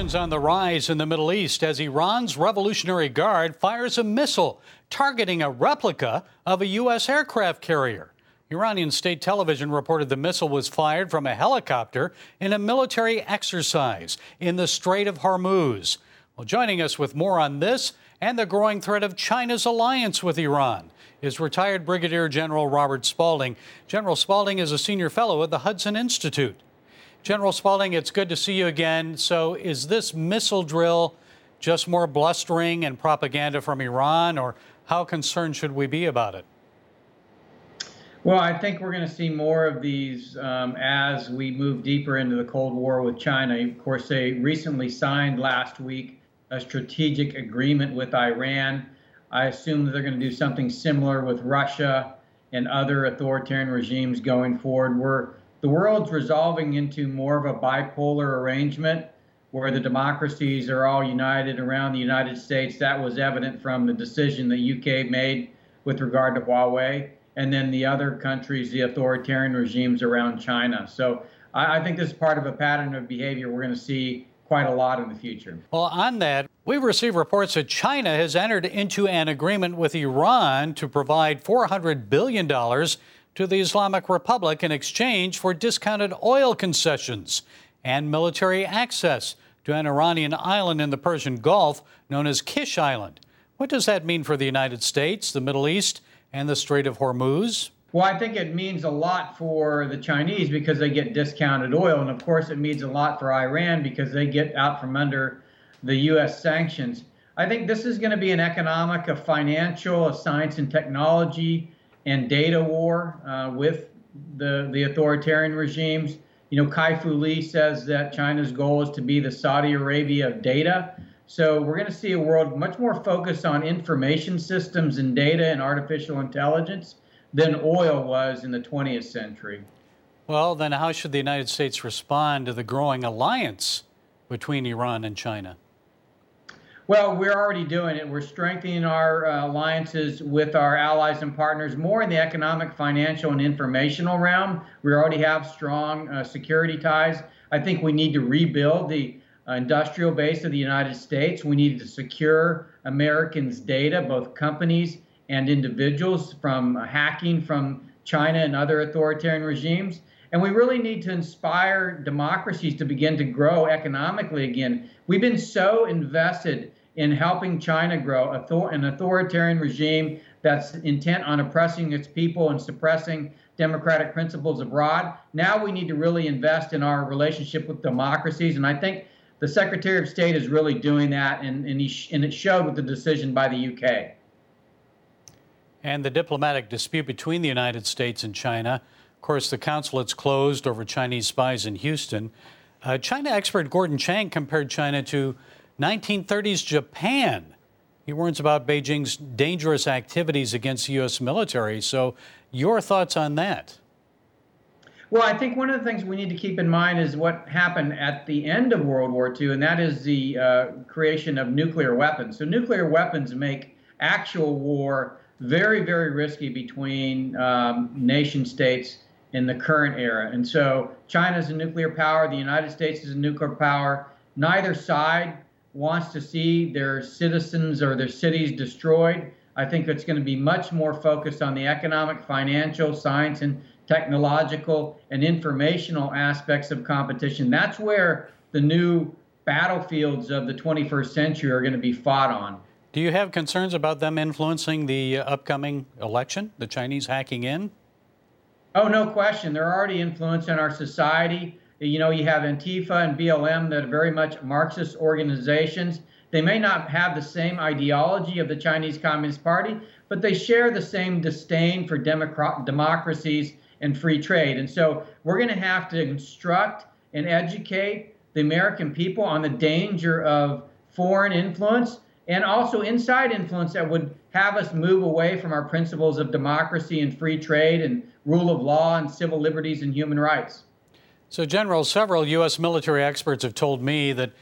Tensions on the rise in the Middle East as Iran's Revolutionary Guard fires a missile targeting a replica of a U.S. aircraft carrier. Iranian state television reported the missile was fired from a helicopter in a military exercise in the Strait of Hormuz. Well, joining us with more on this and the growing threat of China's alliance with Iran is retired Brigadier General Robert Spalding. General Spalding is a senior fellow at the Hudson Institute. General Spalding, it's good to see you again. So, is this missile drill just more blustering and propaganda from Iran, or how concerned should we be about it? Well, I think we're going to see more of these um, as we move deeper into the Cold War with China. Of course, they recently signed last week a strategic agreement with Iran. I assume that they're going to do something similar with Russia and other authoritarian regimes going forward. We're the world's resolving into more of a bipolar arrangement where the democracies are all united around the United States. That was evident from the decision the UK made with regard to Huawei, and then the other countries, the authoritarian regimes around China. So I, think this is part of a pattern of behavior we're going to see quite a lot in the future. Well, on that, we've received reports that China has entered into an agreement with Iran to provide $400 billion to the Islamic Republic in exchange for discounted oil concessions and military access to an Iranian island in the Persian Gulf known as Kish Island. What does that mean for the United States, the Middle East, and the Strait of Hormuz? Well, I think it means a lot for the Chinese because they get discounted oil. And of course, it means a lot for Iran because they get out from under the U.S. sanctions. I think this is going to be an economic, a financial, a science and technology, and data war uh, with the, the authoritarian regimes. You know, Kai Fu Lee says that China's goal is to be the Saudi Arabia of data. So we're going to see a world much more focused on information systems and data and artificial intelligence than oil was in the 20th century. Well, then how should the United States respond to the growing alliance between Iran and China? Well, we're already doing it. We're strengthening our uh, alliances with our allies and partners more in the economic, financial, and informational realm. We already have strong uh, security ties. I think we need to rebuild the uh, industrial base of the United States. We need to secure Americans' data, both companies and individuals, from hacking from China and other authoritarian regimes. And we really need to inspire democracies to begin to grow economically again. We've been so invested in helping China grow, an authoritarian regime that's intent on oppressing its people and suppressing democratic principles abroad. Now we need to really invest in our relationship with democracies, and I think the Secretary of State is really doing that, and, and, he, and it showed with the decision by the UK. And the diplomatic dispute between the United States and China. Of course, the consulate's closed over Chinese spies in Houston. Uh, China expert Gordon Chang compared China to 1930s Japan. He warns about Beijing's dangerous activities against the U.S. military. So, your thoughts on that? Well, I think one of the things we need to keep in mind is what happened at the end of World War II, and that is the uh, creation of nuclear weapons. So, nuclear weapons make actual war very, very risky between um, nation states in the current era. And so, China is a nuclear power, the United States is a nuclear power. Neither side wants to see their citizens or their cities destroyed. I think it's going to be much more focused on the economic, financial, science, and technological and informational aspects of competition. That's where the new battlefields of the 21st century are going to be fought on. Do you have concerns about them influencing the uh, upcoming election, the Chinese hacking in? Oh, no question. They're already influencing our society. You know, you have Antifa and BLM that are very much Marxist organizations. They may not have the same ideology of the Chinese Communist Party, but they share the same disdain for democracies and free trade. And so we're going to have to instruct and educate the American people on the danger of foreign influence and also inside influence that would have us move away from our principles of democracy and free trade and rule of law and civil liberties and human rights. So, General, several U.S. military experts have told me that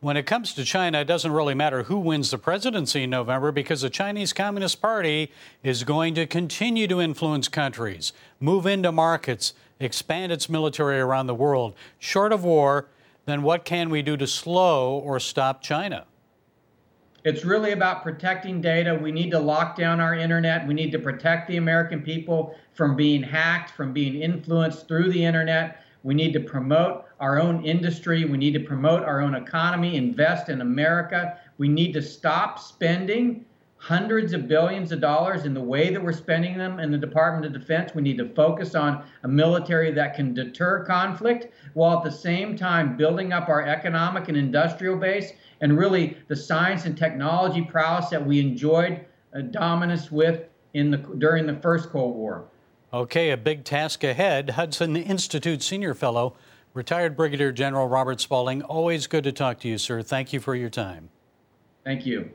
when it comes to China, it doesn't really matter who wins the presidency in November because the Chinese Communist Party is going to continue to influence countries, move into markets, expand its military around the world. Short of war, then what can we do to slow or stop China? It's really about protecting data. We need to lock down our internet. We need to protect the American people from being hacked, from being influenced through the internet. We need to promote our own industry. We need to promote our own economy, invest in America. We need to stop spending hundreds of billions of dollars in the way that we're spending them in the Department of Defense. We need to focus on a military that can deter conflict while at the same time building up our economic and industrial base and really the science and technology prowess that we enjoyed a dominance with in the during the first Cold War. Okay, a big task ahead. Hudson Institute Senior Fellow, retired Brigadier General Robert Spalding. Always good to talk to you, sir. Thank you for your time. Thank you.